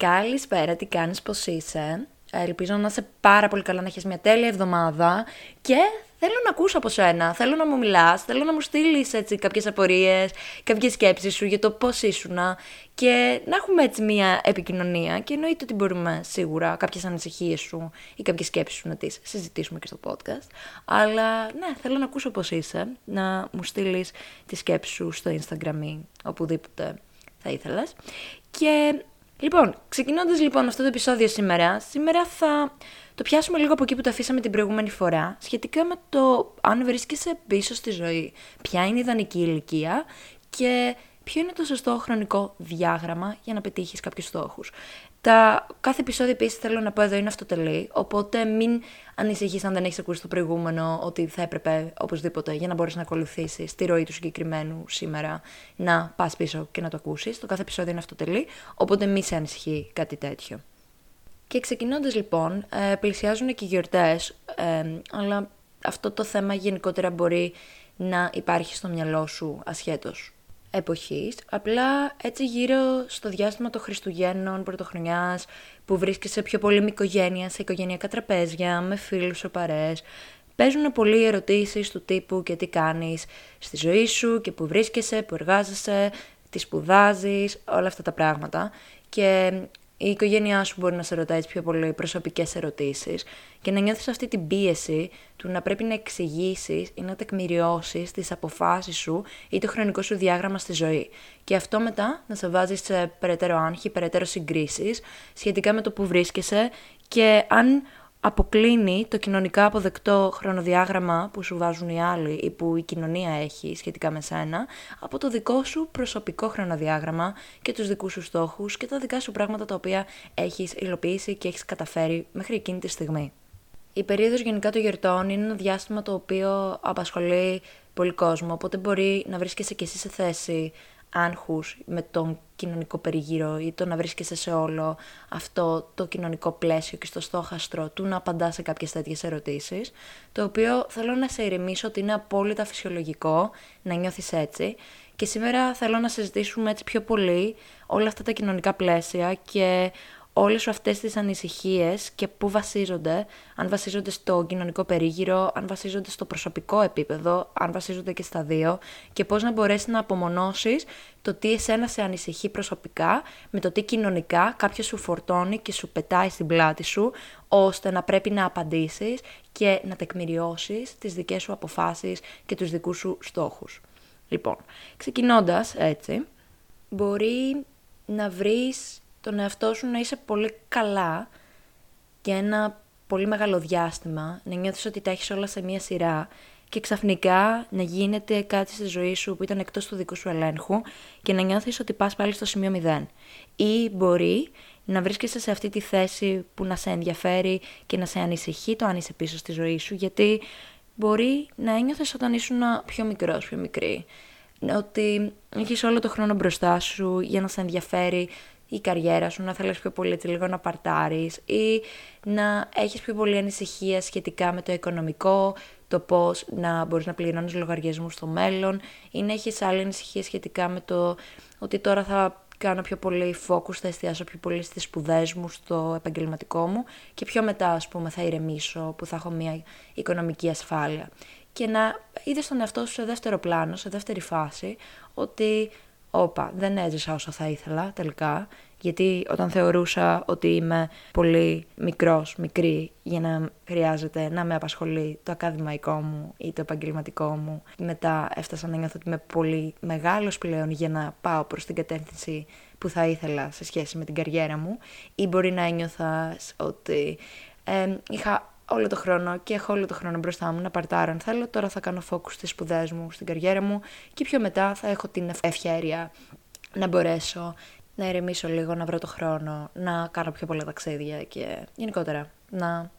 Καλησπέρα, τι κάνεις, πώς είσαι; Ελπίζω να είσαι πάρα πολύ καλά, να έχεις μια τέλεια εβδομάδα και θέλω να ακούσω από σένα, θέλω να μου μιλάς, θέλω να μου στείλεις έτσι κάποιες απορίες, κάποιες σκέψεις σου για το πώς ήσουν και να έχουμε έτσι μια επικοινωνία και εννοείται ότι μπορούμε σίγουρα κάποιες ανησυχίες σου ή κάποιες σκέψεις σου να τις συζητήσουμε και στο podcast. Αλλά ναι, θέλω να ακούσω πώς είσαι, να μου στείλεις τις σκέψεις σου στο Instagram ή οπουδήποτε θα ήθελες. Και Λοιπόν, ξεκινώντας λοιπόν αυτό το επεισόδιο σήμερα, σήμερα θα το πιάσουμε λίγο από εκεί που το αφήσαμε την προηγούμενη φορά, σχετικά με το αν βρίσκεσαι πίσω στη ζωή, ποια είναι η ιδανική ηλικία και ποιο είναι το σωστό χρονικό διάγραμμα για να πετύχεις κάποιους στόχους. Τα κάθε επεισόδιο επίσης θέλω να πω εδώ είναι αυτοτελή, οπότε μην ανησυχείς αν δεν έχεις ακούσει το προηγούμενο ότι θα έπρεπε οπωσδήποτε για να μπορείς να ακολουθήσεις τη ροή του συγκεκριμένου σήμερα να πας πίσω και να το ακούσεις. Το κάθε επεισόδιο είναι αυτοτελή, οπότε μη σε ανησυχεί κάτι τέτοιο. Και ξεκινώντας λοιπόν, ε, πλησιάζουν και οι γιορτές, ε, αλλά αυτό το θέμα γενικότερα μπορεί να υπάρχει στο μυαλό σου ασχέτως εποχής, απλά έτσι γύρω στο διάστημα των Χριστουγέννων, Πρωτοχρονιάς, που βρίσκεσαι πιο πολύ με οικογένεια, σε οικογενειακά τραπέζια, με φίλους, σοπαρές, παίζουν πολλοί ερωτήσεις του τύπου και τι κάνεις στη ζωή σου και που βρίσκεσαι, που εργάζεσαι, τι σπουδάζεις, όλα αυτά τα πράγματα. Και η οικογένειά σου μπορεί να σε ρωτάει πιο πολύ προσωπικές ερωτήσεις και να νιώθεις αυτή την πίεση του να πρέπει να εξηγήσεις ή να τεκμηριώσεις τις αποφάσεις σου ή το χρονικό σου διάγραμμα στη ζωή. Και αυτό μετά να σε βάζει σε περαιτέρω άγχη, περαιτέρω συγκρίσεις σχετικά με το που βρίσκεσαι και αν αποκλίνει το κοινωνικά αποδεκτό χρονοδιάγραμμα που σου βάζουν οι άλλοι ή που η κοινωνία έχει σχετικά με σένα από το δικό σου προσωπικό χρονοδιάγραμμα και τους δικούς σου στόχους και τα δικά σου πράγματα τα οποία έχεις υλοποιήσει και έχεις καταφέρει μέχρι εκείνη τη στιγμή. Η περίοδος γενικά των γιορτών είναι ένα διάστημα το οποίο απασχολεί πολύ κόσμο, οπότε μπορεί να βρίσκεσαι και εσύ σε θέση άγχους με τον κοινωνικό περιγύρο ή το να βρίσκεσαι σε όλο αυτό το κοινωνικό πλαίσιο και στο στόχαστρο του να απαντάς σε κάποιες τέτοιες ερωτήσεις, το οποίο θέλω να σε ηρεμήσω ότι είναι απόλυτα φυσιολογικό να νιώθεις έτσι. Και σήμερα θέλω να συζητήσουμε έτσι πιο πολύ όλα αυτά τα κοινωνικά πλαίσια και όλες σου αυτές τις ανησυχίες και πού βασίζονται, αν βασίζονται στο κοινωνικό περίγυρο, αν βασίζονται στο προσωπικό επίπεδο, αν βασίζονται και στα δύο και πώς να μπορέσεις να απομονώσεις το τι εσένα σε ανησυχεί προσωπικά με το τι κοινωνικά κάποιος σου φορτώνει και σου πετάει στην πλάτη σου ώστε να πρέπει να απαντήσεις και να τεκμηριώσεις τις δικές σου αποφάσεις και τους δικούς σου στόχους. Λοιπόν, ξεκινώντας έτσι, μπορεί να βρεις τον εαυτό σου να είσαι πολύ καλά και ένα πολύ μεγάλο διάστημα, να νιώθεις ότι τα έχεις όλα σε μία σειρά και ξαφνικά να γίνεται κάτι στη ζωή σου που ήταν εκτός του δικού σου ελέγχου και να νιώθεις ότι πας πάλι στο σημείο μηδέν. Ή μπορεί να βρίσκεσαι σε αυτή τη θέση που να σε ενδιαφέρει και να σε ανησυχεί το αν είσαι πίσω στη ζωή σου, γιατί μπορεί να ένιωθες όταν ήσουν πιο μικρός, πιο μικρή. Ότι έχεις όλο το χρόνο μπροστά σου για να σε ενδιαφέρει η καριέρα σου, να θέλεις πιο πολύ έτσι λίγο να παρτάρεις ή να έχεις πιο πολύ ανησυχία σχετικά με το οικονομικό, το πώς να μπορείς να πληρώνεις λογαριασμούς στο μέλλον ή να έχεις άλλη ανησυχία σχετικά με το ότι τώρα θα κάνω πιο πολύ focus, θα εστιάσω πιο πολύ στις σπουδές μου, στο επαγγελματικό μου και πιο μετά ας πούμε θα ηρεμήσω που θα έχω μια οικονομική ασφάλεια. Και να είδες τον εαυτό σου σε δεύτερο πλάνο, σε δεύτερη φάση, ότι όπα, δεν έζησα όσο θα ήθελα τελικά, γιατί όταν θεωρούσα ότι είμαι πολύ μικρός, μικρή, για να χρειάζεται να με απασχολεί το ακαδημαϊκό μου ή το επαγγελματικό μου, μετά έφτασα να νιώθω ότι είμαι πολύ μεγάλος πλέον για να πάω προς την κατεύθυνση που θα ήθελα σε σχέση με την καριέρα μου, ή μπορεί να ένιωθας ότι ε, είχα όλο το χρόνο και έχω όλο το χρόνο μπροστά μου να παρτάρω αν θέλω. Τώρα θα κάνω focus στις σπουδές μου, στην καριέρα μου και πιο μετά θα έχω την ευχαίρεια να μπορέσω να ηρεμήσω λίγο, να βρω το χρόνο, να κάνω πιο πολλά ταξίδια και γενικότερα να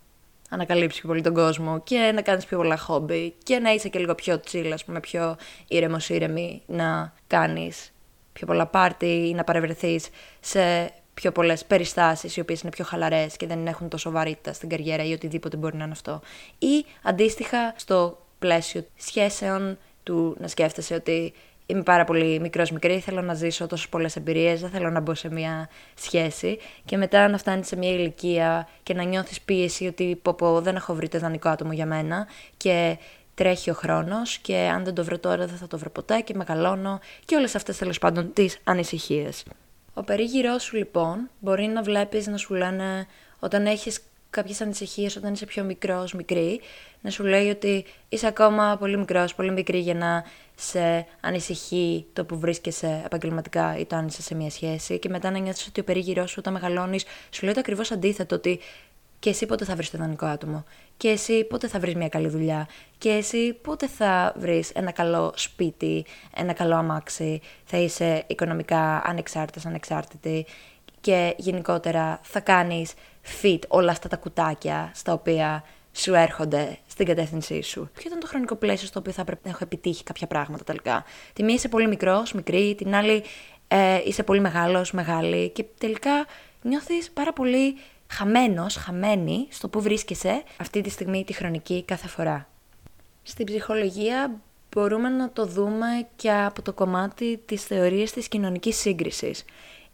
ανακαλύψει πιο πολύ τον κόσμο και να κάνεις πιο πολλά χόμπι και να είσαι και λίγο πιο chill, ας πούμε, πιο ήρεμος ήρεμη, να κάνεις πιο πολλά πάρτι ή να παρευρεθείς σε πιο πολλές περιστάσεις οι οποίες είναι πιο χαλαρές και δεν έχουν τόσο βαρύτητα στην καριέρα ή οτιδήποτε μπορεί να είναι αυτό. Ή αντίστοιχα στο πλαίσιο σχέσεων του να σκέφτεσαι ότι είμαι πάρα πολύ μικρός μικρή, θέλω να ζήσω τόσες πολλές εμπειρίες, δεν θέλω να μπω σε μια σχέση. Και μετά να φτάνεις σε μια ηλικία και να νιώθεις πίεση ότι πω, πω, δεν έχω βρει το ιδανικό άτομο για μένα και τρέχει ο χρόνος και αν δεν το βρω τώρα δεν θα το βρω ποτέ και μεγαλώνω και όλες αυτές τέλος πάντων τις ανησυχίες. Ο περίγυρός σου λοιπόν μπορεί να βλέπεις να σου λένε όταν έχεις κάποιες ανησυχίες όταν είσαι πιο μικρός, μικρή, να σου λέει ότι είσαι ακόμα πολύ μικρός, πολύ μικρή για να σε ανησυχεί το που βρίσκεσαι επαγγελματικά ή το αν είσαι σε μια σχέση. Και μετά να νιώθεις ότι ο περίγυρός σου όταν μεγαλώνεις σου λέει το ακριβώς αντίθετο ότι και εσύ πότε θα βρεις το ιδανικό άτομο και εσύ πότε θα βρεις μια καλή δουλειά; Και εσύ πότε θα βρεις ένα καλό σπίτι, ένα καλό αμάξι, θα είσαι οικονομικά ανεξάρτητος, ανεξάρτητη; Και γενικότερα θα κάνεις fit όλα αυτά τα κουτάκια στα οποία σου έρχονται στην κατεύθυνσή σου; Ποιο ήταν το χρονικό πλαίσιο στο οποίο θα πρέπει να έχω επιτύχει κάποια πράγματα τελικά; Τη μία είσαι πολύ μικρός, μικρή, την άλλη ε, είσαι πολύ μεγάλος, μεγάλη και τελικά νιώθεις πάρα πολύ χαμένος, χαμένη στο που βρίσκεσαι αυτή τη στιγμή τη χρονική κάθε φορά. Στην ψυχολογία μπορούμε να το δούμε και από το κομμάτι της θεωρίας της κοινωνικής σύγκρισης.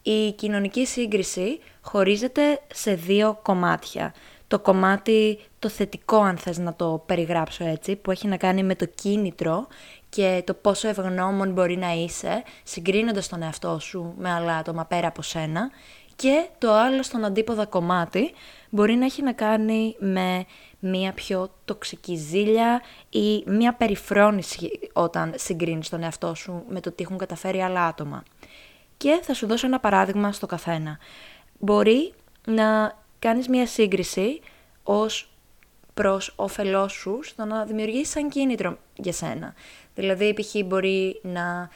Η κοινωνική σύγκριση χωρίζεται σε δύο κομμάτια. Το κομμάτι το θετικό, αν θες να το περιγράψω έτσι, που έχει να κάνει με το κίνητρο και το πόσο ευγνώμων μπορεί να είσαι, συγκρίνοντας τον εαυτό σου με άλλα άτομα πέρα από σένα. Και το άλλο στον αντίποδα κομμάτι μπορεί να έχει να κάνει με μία πιο τοξική ζήλια ή μία περιφρόνηση όταν συγκρίνεις τον εαυτό σου με το τι έχουν καταφέρει άλλα άτομα. Και θα σου δώσω ένα παράδειγμα στο καθένα. Μπορεί να κάνεις μία σύγκριση ως προς όφελός σου στο να δημιουργήσεις σαν κίνητρο για σένα. Δηλαδή, π.χ. μπορεί να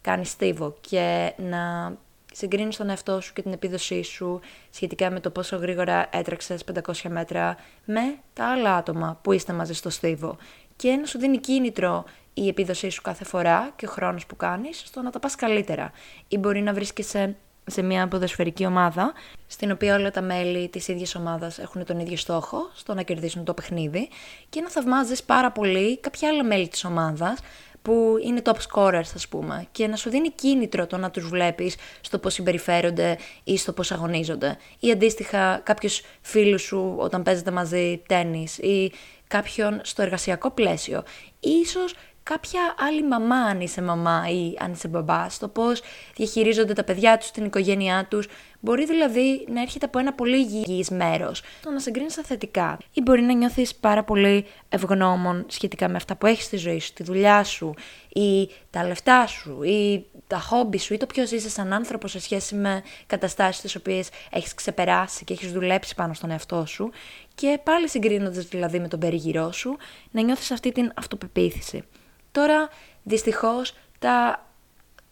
κάνεις στίβο και να συγκρίνεις τον εαυτό σου και την επίδοσή σου σχετικά με το πόσο γρήγορα έτρεξες 500 μέτρα με τα άλλα άτομα που είστε μαζί στο στίβο και να σου δίνει κίνητρο η επίδοσή σου κάθε φορά και ο χρόνος που κάνεις στο να τα πας καλύτερα. Ή μπορεί να βρίσκεσαι σε μια ποδοσφαιρική ομάδα, στην οποία όλα τα μέλη της ίδιας ομάδας έχουν τον ίδιο στόχο, στο να κερδίσουν το παιχνίδι, και να θαυμάζεις πάρα πολύ κάποια άλλα μέλη της ομάδας, που είναι top scorers, ας πούμε, και να σου δίνει κίνητρο το να τους βλέπεις στο πώς συμπεριφέρονται ή στο πώς αγωνίζονται. Ή αντίστοιχα κάποιος φίλους σου όταν παίζετε μαζί τέννις ή κάποιον στο εργασιακό πλαίσιο. Ίσως κάποια άλλη μαμά αν είσαι μαμά ή αν είσαι μπαμπά, το πώς διαχειρίζονται τα παιδιά τους, την οικογένειά τους. Μπορεί δηλαδή να έρχεται από ένα πολύ υγιής μέρος, το να συγκρίνεις τα θετικά. Ή μπορεί να νιώθεις πάρα πολύ ευγνώμων σχετικά με αυτά που έχεις στη ζωή σου, τη δουλειά σου, ή τα λεφτά σου, ή τα χόμπι σου, ή το ποιος είσαι σαν άνθρωπος σε σχέση με καταστάσεις τις οποίες έχεις ξεπεράσει και έχεις δουλέψει πάνω στον εαυτό σου. Και πάλι συγκρίνοντας δηλαδή με τον περιγυρό σου, να νιώθεις αυτή την αυτοπεποίθηση. Τώρα, δυστυχώς, τα...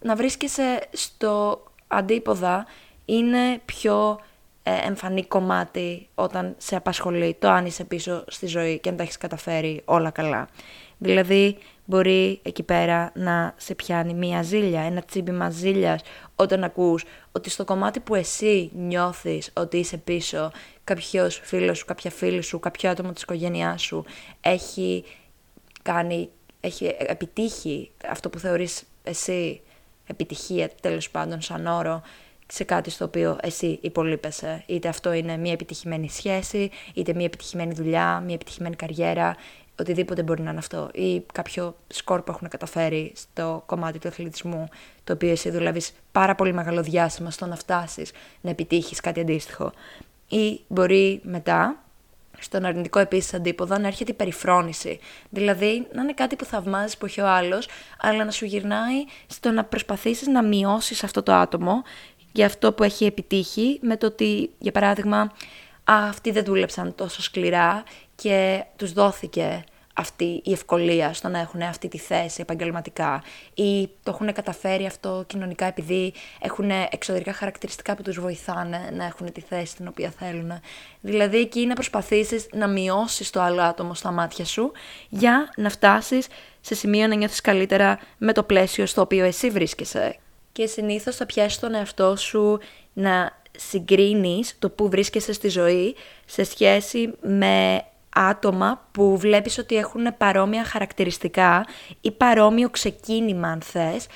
να βρίσκεσαι στο αντίποδα είναι πιο ε, εμφανή κομμάτι όταν σε απασχολεί το αν είσαι πίσω στη ζωή και αν τα έχεις καταφέρει όλα καλά. Δηλαδή, μπορεί εκεί πέρα να σε πιάνει μία ζήλια, ένα τσίμπημα ζήλιας όταν ακούς ότι στο κομμάτι που εσύ νιώθεις ότι είσαι πίσω, κάποιος φίλος σου, κάποια φίλη σου, κάποιο άτομο της οικογένειάς σου έχει κάνει έχει επιτύχει αυτό που θεωρείς εσύ επιτυχία τέλος πάντων σαν όρο σε κάτι στο οποίο εσύ υπολείπεσαι. Είτε αυτό είναι μια επιτυχημένη σχέση, είτε μια επιτυχημένη δουλειά, μια επιτυχημένη καριέρα, οτιδήποτε μπορεί να είναι αυτό. Ή κάποιο σκορ που έχουν καταφέρει στο κομμάτι του αθλητισμού, το οποίο εσύ δουλεύεις πάρα πολύ μεγάλο διάστημα στο να φτάσεις να επιτύχεις κάτι αντίστοιχο. Ή μπορεί μετά στον αρνητικό επίσης αντίποδα να έρχεται η περιφρόνηση. Δηλαδή να είναι κάτι που θαυμάζεις που έχει ο άλλος, αλλά να σου γυρνάει στο να προσπαθήσεις να μειώσεις αυτό το άτομο για αυτό που έχει επιτύχει, με το ότι, για παράδειγμα, αυτοί δεν δούλεψαν τόσο σκληρά και τους δόθηκε αυτή η ευκολία στο να έχουν αυτή τη θέση επαγγελματικά ή το έχουν καταφέρει αυτό κοινωνικά επειδή έχουν εξωτερικά χαρακτηριστικά που τους βοηθάνε να έχουν τη θέση την οποία θέλουν. Δηλαδή εκεί να προσπαθήσεις να μειώσεις το άλλο άτομο στα μάτια σου για να φτάσεις σε σημείο να νιώθεις καλύτερα με το πλαίσιο στο οποίο εσύ βρίσκεσαι. Και συνήθως θα πιάσεις τον εαυτό σου να συγκρίνεις το που βρίσκεσαι στη ζωή σε σχέση με άτομα που βλέπεις ότι έχουν παρόμοια χαρακτηριστικά ή παρόμοιο ξεκίνημα αν θες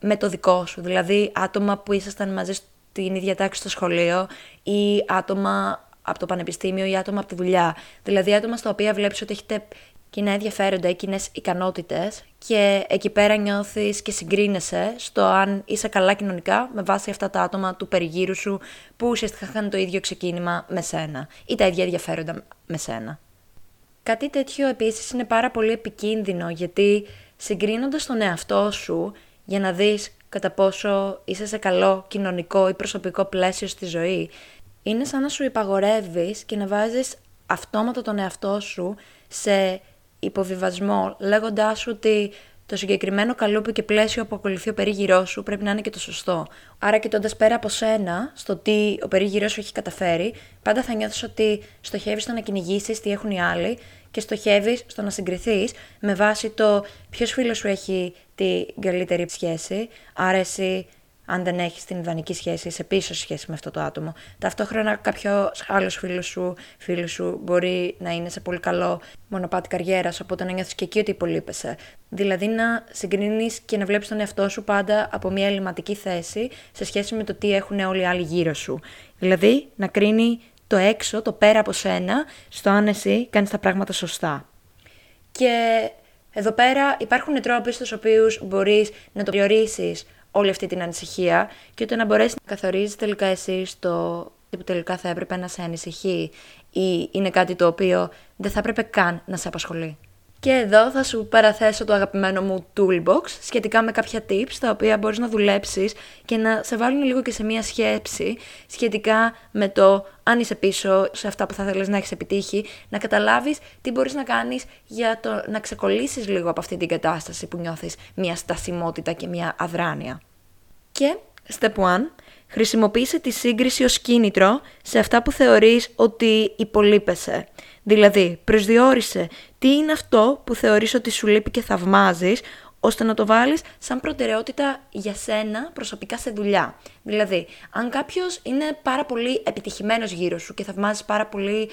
με το δικό σου. Δηλαδή άτομα που ήσασταν μαζί στην ίδια τάξη στο σχολείο ή άτομα από το πανεπιστήμιο ή άτομα από τη δουλειά. Δηλαδή άτομα στα οποία βλέπεις ότι έχετε κοινά ενδιαφέροντα ή κοινές ικανότητες και εκεί πέρα νιώθεις και συγκρίνεσαι στο αν είσαι καλά κοινωνικά με βάση αυτά τα άτομα του περιγύρου σου που ουσιαστικά είχαν το ίδιο ξεκίνημα με σένα ή τα ίδια ενδιαφέροντα με σένα. Κάτι τέτοιο επίσης είναι πάρα πολύ επικίνδυνο γιατί συγκρίνοντας τον εαυτό σου για να δεις κατά πόσο είσαι σε καλό κοινωνικό ή προσωπικό πλαίσιο στη ζωή, είναι σαν να σου υπαγορεύεις και να βάζεις αυτόματα τον εαυτό σου σε υποβιβασμό, λέγοντάς σου ότι το συγκεκριμένο καλούπι και πλαίσιο που ακολουθεί ο περίγυρός σου πρέπει να είναι και το σωστό. Άρα, κοιτώντας πέρα από σένα, στο τι ο περίγυρός σου έχει καταφέρει, πάντα θα νιώθεις ότι στοχεύεις στο να κυνηγήσεις τι έχουν οι άλλοι και στοχεύεις στο να συγκριθείς με βάση το ποιος φίλος σου έχει την καλύτερη σχέση. Άρα, εσύ αν δεν έχεις την ιδανική σχέση, σε πίσω σχέση με αυτό το άτομο. Ταυτόχρονα κάποιο άλλος φίλος σου, φίλο σου μπορεί να είναι σε πολύ καλό μονοπάτι καριέρας, οπότε να νιώθεις και εκεί ότι υπολείπεσαι. Δηλαδή να συγκρίνεις και να βλέπεις τον εαυτό σου πάντα από μια ελληματική θέση σε σχέση με το τι έχουν όλοι οι άλλοι γύρω σου. Δηλαδή να κρίνει το έξω, το πέρα από σένα, στο αν εσύ κάνεις τα πράγματα σωστά. Και εδώ πέρα υπάρχουν τρόποι στους οποίους μπορείς να το περιορίσεις όλη αυτή την ανησυχία και ότι να μπορέσει να καθορίζεις τελικά εσύ το που τελικά θα έπρεπε να σε ανησυχεί ή είναι κάτι το οποίο δεν θα έπρεπε καν να σε απασχολεί. Και εδώ θα σου παραθέσω το αγαπημένο μου toolbox σχετικά με κάποια tips τα οποία μπορείς να δουλέψεις και να σε βάλουν λίγο και σε μία σκέψη σχετικά με το αν είσαι πίσω σε αυτά που θα θέλεις να έχεις επιτύχει, να καταλάβεις τι μπορείς να κάνεις για το να ξεκολλήσεις λίγο από αυτή την κατάσταση που νιώθεις μία στασιμότητα και μία αδράνεια. Και step 1, χρησιμοποίησε τη σύγκριση ως κίνητρο σε αυτά που θεωρείς ότι υπολείπεσαι. Δηλαδή, προσδιορίσε τι είναι αυτό που θεωρείς ότι σου λείπει και θαυμάζεις, ώστε να το βάλεις σαν προτεραιότητα για σένα προσωπικά σε δουλειά. Δηλαδή, αν κάποιος είναι πάρα πολύ επιτυχημένος γύρω σου και θαυμάζεις πάρα πολύ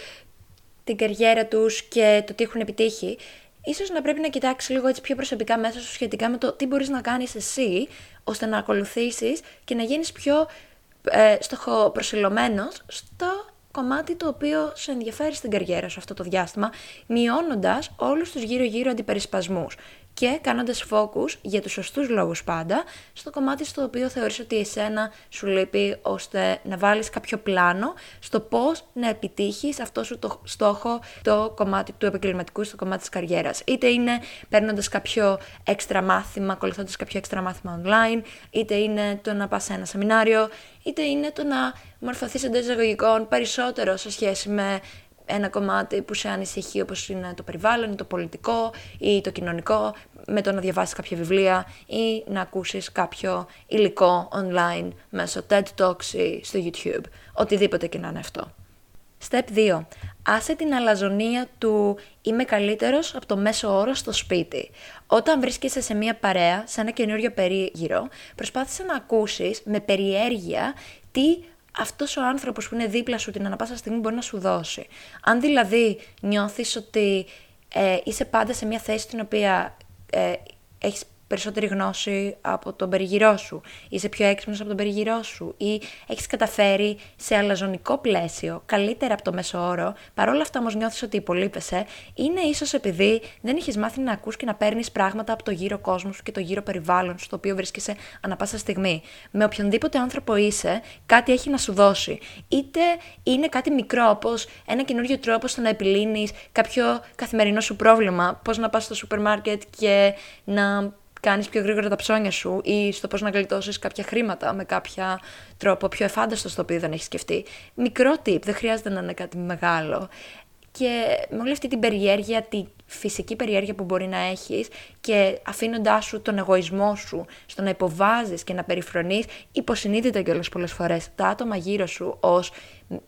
την καριέρα τους και το τι έχουν επιτύχει, ίσως να πρέπει να κοιτάξεις λίγο έτσι πιο προσωπικά μέσα σου σχετικά με το τι μπορείς να κάνεις εσύ, ώστε να ακολουθήσεις και να γίνεις πιο ε, στοχοπροσιλωμένος στο κομμάτι το οποίο σε ενδιαφέρει στην καριέρα σου αυτό το διάστημα, μειώνοντας όλους τους γύρω-γύρω αντιπερισπασμούς και κάνοντας focus για τους σωστούς λόγους πάντα στο κομμάτι στο οποίο θεωρείς ότι εσένα σου λείπει ώστε να βάλεις κάποιο πλάνο στο πώς να επιτύχεις αυτό σου το στόχο το κομμάτι του επαγγελματικού στο κομμάτι της καριέρας. Είτε είναι παίρνοντας κάποιο έξτρα μάθημα, ακολουθώντας κάποιο έξτρα μάθημα online, είτε είναι το να πας σε ένα σεμινάριο, είτε είναι το να μορφωθείς εντός εισαγωγικών περισσότερο σε σχέση με ένα κομμάτι που σε ανησυχεί όπως είναι το περιβάλλον, το πολιτικό ή το κοινωνικό, με το να διαβάσεις κάποια βιβλία ή να ακούσεις κάποιο υλικό online μέσω TED Talks ή στο YouTube, οτιδήποτε και να είναι αυτό. Step 2. Άσε την αλαζονία του «είμαι καλύτερος από το μέσο όρο στο σπίτι». Όταν βρίσκεσαι σε μια παρέα, σε ένα καινούριο περίγυρο, προσπάθησε να ακούσεις με περιέργεια τι αυτός ο άνθρωπος που είναι δίπλα σου την ανα πάσα στιγμή μπορεί να σου δώσει. Αν δηλαδή νιώθεις ότι ε, είσαι πάντα σε μια θέση την οποία ε, έχεις περισσότερη γνώση από τον περιγυρό σου, είσαι πιο έξυπνος από τον περιγυρό σου ή έχεις καταφέρει σε αλαζονικό πλαίσιο, καλύτερα από το μέσο όρο, παρόλα αυτά όμως νιώθεις ότι υπολείπεσαι, είναι ίσως επειδή δεν έχεις μάθει να ακούς και να παίρνεις πράγματα από το γύρο κόσμο σου και το γύρο περιβάλλον στο οποίο βρίσκεσαι ανα πάσα στιγμή. Με οποιονδήποτε άνθρωπο είσαι, κάτι έχει να σου δώσει. Είτε είναι κάτι μικρό, όπως ένα καινούριο τρόπο στο να επιλύνεις κάποιο καθημερινό σου πρόβλημα, πώς να πας στο σούπερ μάρκετ και να κάνεις πιο γρήγορα τα ψώνια σου ή στο πώς να γλιτώσεις κάποια χρήματα με κάποια τρόπο πιο εφάνταστο στο οποίο δεν έχεις σκεφτεί. Μικρό tip, δεν χρειάζεται να είναι κάτι μεγάλο. Και με όλη αυτή την περιέργεια, τη φυσική περιέργεια που μπορεί να έχεις και αφήνοντάς σου τον εγωισμό σου στο να υποβάζεις και να περιφρονείς υποσυνείδητα κιόλας πολλές φορές τα άτομα γύρω σου ως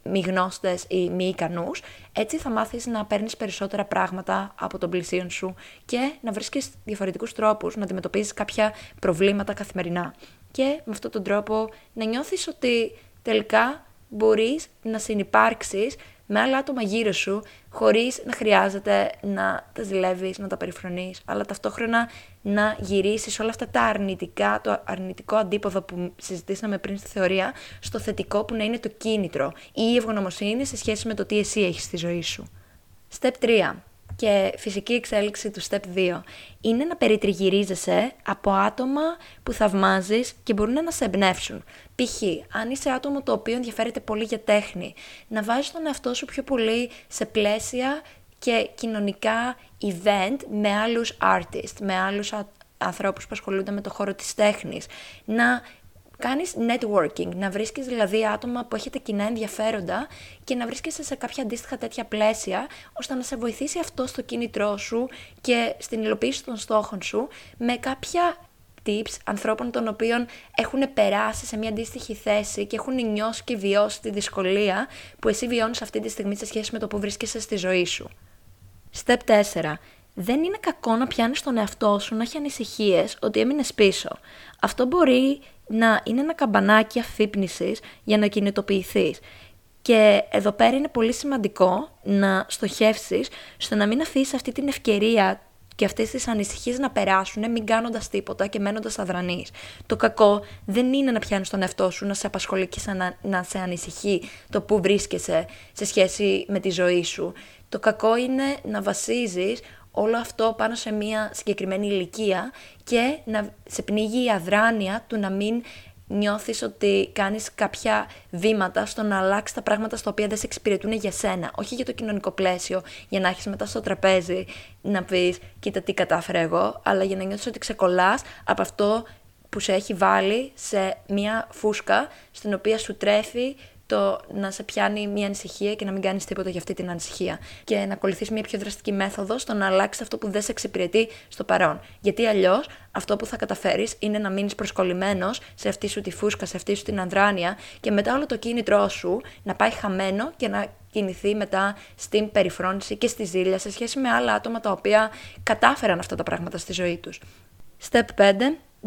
μη γνώστες ή μη ικανούς, έτσι θα μάθεις να παίρνεις περισσότερα πράγματα από τον πλησίον σου και να βρίσκεις διαφορετικούς τρόπους να αντιμετωπίζεις κάποια προβλήματα καθημερινά. Και με αυτόν τον τρόπο να νιώθεις ότι τελικά μπορείς να συνυπάρξεις με άλλα άτομα γύρω σου, χωρίς να χρειάζεται να τα ζηλεύεις, να τα περιφρονείς, αλλά ταυτόχρονα να γυρίσεις όλα αυτά τα αρνητικά, το αρνητικό αντίποδο που συζητήσαμε πριν στη θεωρία, στο θετικό που να είναι το κίνητρο ή η ευγνωμοσύνη σε σχέση με το τι εσύ έχεις στη ζωή σου. Step 3 και φυσική εξέλιξη του step 2 είναι να περιτριγυρίζεσαι από άτομα που θαυμάζεις και μπορούν να σε εμπνεύσουν. Π.χ. αν είσαι άτομο το οποίο ενδιαφέρεται πολύ για τέχνη, να βάζεις τον εαυτό σου πιο πολύ σε πλαίσια και κοινωνικά event με άλλους artists, με άλλους ανθρώπους που ασχολούνται με το χώρο της τέχνης. Να κάνεις networking, να βρίσκεις δηλαδή άτομα που έχετε κοινά ενδιαφέροντα και να βρίσκεσαι σε κάποια αντίστοιχα τέτοια πλαίσια, ώστε να σε βοηθήσει αυτό στο κίνητρό σου και στην υλοποίηση των στόχων σου με κάποια tips ανθρώπων των οποίων έχουν περάσει σε μια αντίστοιχη θέση και έχουν νιώσει και βιώσει τη δυσκολία που εσύ βιώνεις αυτή τη στιγμή σε σχέση με το που βρίσκεσαι στη ζωή σου. Step 4. Δεν είναι κακό να πιάνεις τον εαυτό σου να έχει ανησυχίες ότι έμεινες πίσω. Αυτό μπορεί να είναι ένα καμπανάκι αφύπνισης για να κινητοποιηθείς. Και εδώ πέρα είναι πολύ σημαντικό να στοχεύσεις στο να μην αφήσεις αυτή την ευκαιρία και αυτές τις ανησυχίες να περάσουν μην κάνοντας τίποτα και μένοντας αδρανής. Το κακό δεν είναι να πιάνεις τον εαυτό σου, να σε απασχολεί και να, να σε ανησυχεί το που βρίσκεσαι σε σχέση με τη ζωή σου. Το κακό είναι να βασίζεις όλο αυτό πάνω σε μια συγκεκριμένη ηλικία και να σε πνίγει η αδράνεια του να μην νιώθεις ότι κάνεις κάποια βήματα στο να αλλάξεις τα πράγματα στα οποία δεν σε εξυπηρετούν για σένα, όχι για το κοινωνικό πλαίσιο, για να έχεις μετά στο τραπέζι να πεις κοίτα τι κατάφερα εγώ, αλλά για να νιώθεις ότι ξεκολλάς από αυτό που σε έχει βάλει σε μια φούσκα στην οποία σου τρέφει το να σε πιάνει μια ανησυχία και να μην κάνεις τίποτα για αυτή την ανησυχία. Και να ακολουθείς μια πιο δραστική μέθοδος στο να αλλάξεις αυτό που δεν σε εξυπηρετεί στο παρόν. Γιατί αλλιώς αυτό που θα καταφέρεις είναι να μείνεις προσκολλημένος σε αυτή σου τη φούσκα, σε αυτή σου την ανδράνεια και μετά όλο το κίνητρό σου να πάει χαμένο και να κινηθεί μετά στην περιφρόνηση και στη ζήλια σε σχέση με άλλα άτομα τα οποία κατάφεραν αυτά τα πράγματα στη ζωή τους. Step 5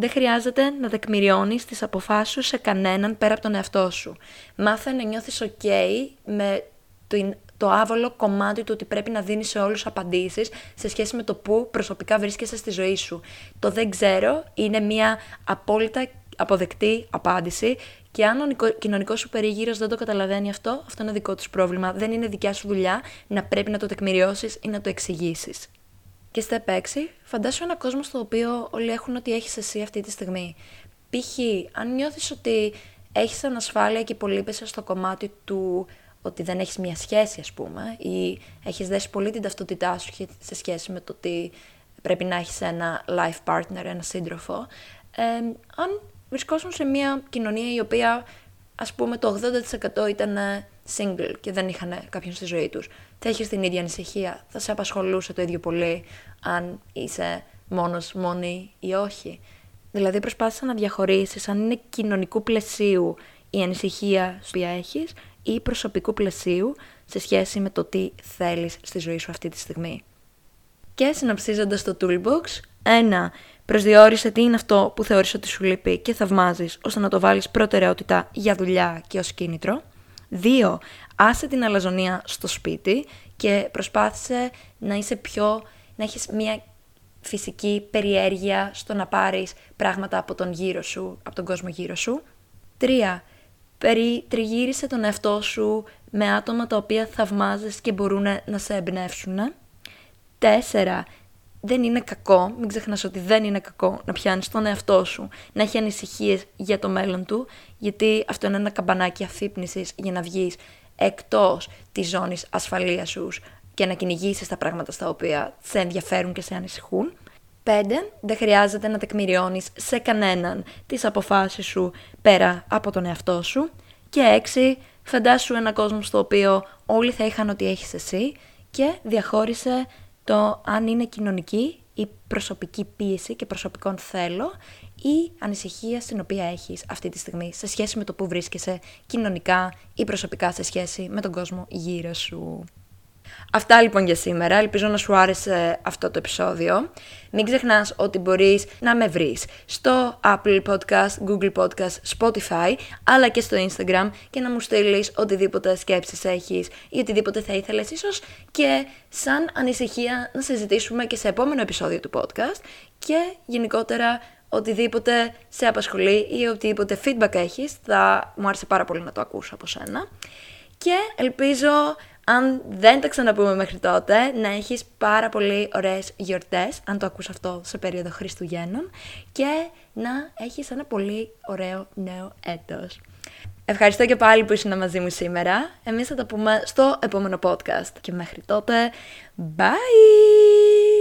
δεν χρειάζεται να τεκμηριώνεις τις αποφάσεις σου σε κανέναν πέρα από τον εαυτό σου. Μάθε να νιώθεις ok με το, το άβολο κομμάτι του ότι πρέπει να δίνεις σε όλους απαντήσεις σε σχέση με το που προσωπικά βρίσκεσαι στη ζωή σου. Το δεν ξέρω είναι μια απόλυτα αποδεκτή απάντηση και αν ο κοινωνικός σου περίγυρος δεν το καταλαβαίνει αυτό, αυτό είναι δικό τους πρόβλημα. Δεν είναι δικιά σου δουλειά να πρέπει να το τεκμηριώσεις ή να το εξηγήσεις. Και στα 6, φαντάσου ένα κόσμο στο οποίο όλοι έχουν ό,τι έχεις εσύ αυτή τη στιγμή. Π.χ. αν νιώθεις ότι έχεις ανασφάλεια και υπολείπεσαι στο κομμάτι του ότι δεν έχεις μια σχέση ας πούμε ή έχεις δέσει πολύ την ταυτότητά σου σε σχέση με το ότι πρέπει να έχεις ένα life partner, ένα σύντροφο. Ε, αν βρισκόσουν σε μια κοινωνία η οποία ας πούμε το 80% ήταν single και δεν είχαν κάποιον στη ζωή τους, θα έχεις την ίδια ανησυχία, θα σε απασχολούσε το ίδιο πολύ αν είσαι μόνος, μόνη ή όχι. Δηλαδή προσπάθησα να διαχωρίσεις αν είναι κοινωνικού πλαισίου η ανησυχία που έχεις ή προσωπικού πλαισίου σε σχέση με το τι θέλεις στη ζωή σου αυτή τη στιγμή. Και συνοψίζοντας το toolbox, ένα, προσδιορίσε τι είναι αυτό που θεωρείς ότι σου λείπει και θαυμάζεις ώστε να το βάλεις προτεραιότητα για δουλειά και ως κίνητρο. Δύο, άσε την αλαζονία στο σπίτι και προσπάθησε να είσαι πιο, να έχεις μια φυσική περιέργεια στο να πάρεις πράγματα από τον γύρο σου, από τον κόσμο γύρω σου. Τρία, περί, τριγύρισε τον εαυτό σου με άτομα τα οποία θαυμάζεις και μπορούν να σε εμπνεύσουν. Τέσσερα, δεν είναι κακό, μην ξεχνάς ότι δεν είναι κακό να πιάνεις τον εαυτό σου, να έχει ανησυχίες για το μέλλον του, γιατί αυτό είναι ένα καμπανάκι αφύπνισης για να βγεις εκτός της ζώνης ασφαλείας σου και να κυνηγήσεις τα πράγματα στα οποία σε ενδιαφέρουν και σε ανησυχούν. Πέντε, Δεν χρειάζεται να τεκμηριώνεις σε κανέναν τις αποφάσεις σου πέρα από τον εαυτό σου. Και έξι, Φαντάσου ένα κόσμο στο οποίο όλοι θα είχαν ό,τι έχεις εσύ και διαχώρισε το αν είναι κοινωνική ή προσωπική πίεση και προσωπικών θέλω ή ανησυχία στην οποία έχεις αυτή τη στιγμή σε σχέση με το που βρίσκεσαι κοινωνικά ή προσωπικά σε σχέση με τον κόσμο γύρω σου. Αυτά λοιπόν για σήμερα. Ελπίζω να σου άρεσε αυτό το επεισόδιο. Μην ξεχνάς ότι μπορείς να με βρεις στο Apple Podcast, Google Podcast, Spotify, αλλά και στο Instagram και να μου στείλεις οτιδήποτε σκέψεις έχεις ή οτιδήποτε θα ήθελες ίσως και σαν ανησυχία να συζητήσουμε και σε επόμενο επεισόδιο του podcast και γενικότερα οτιδήποτε σε απασχολεί ή οτιδήποτε feedback έχεις θα μου άρεσε πάρα πολύ να το ακούσω από σένα και ελπίζω αν δεν τα ξαναπούμε μέχρι τότε, να έχεις πάρα πολύ ωραίες γιορτές, αν το ακούς αυτό σε περίοδο Χριστουγέννων, και να έχεις ένα πολύ ωραίο νέο έτος. Ευχαριστώ και πάλι που ήσουν μαζί μου σήμερα. Εμείς θα τα πούμε στο επόμενο podcast. Και μέχρι τότε, bye!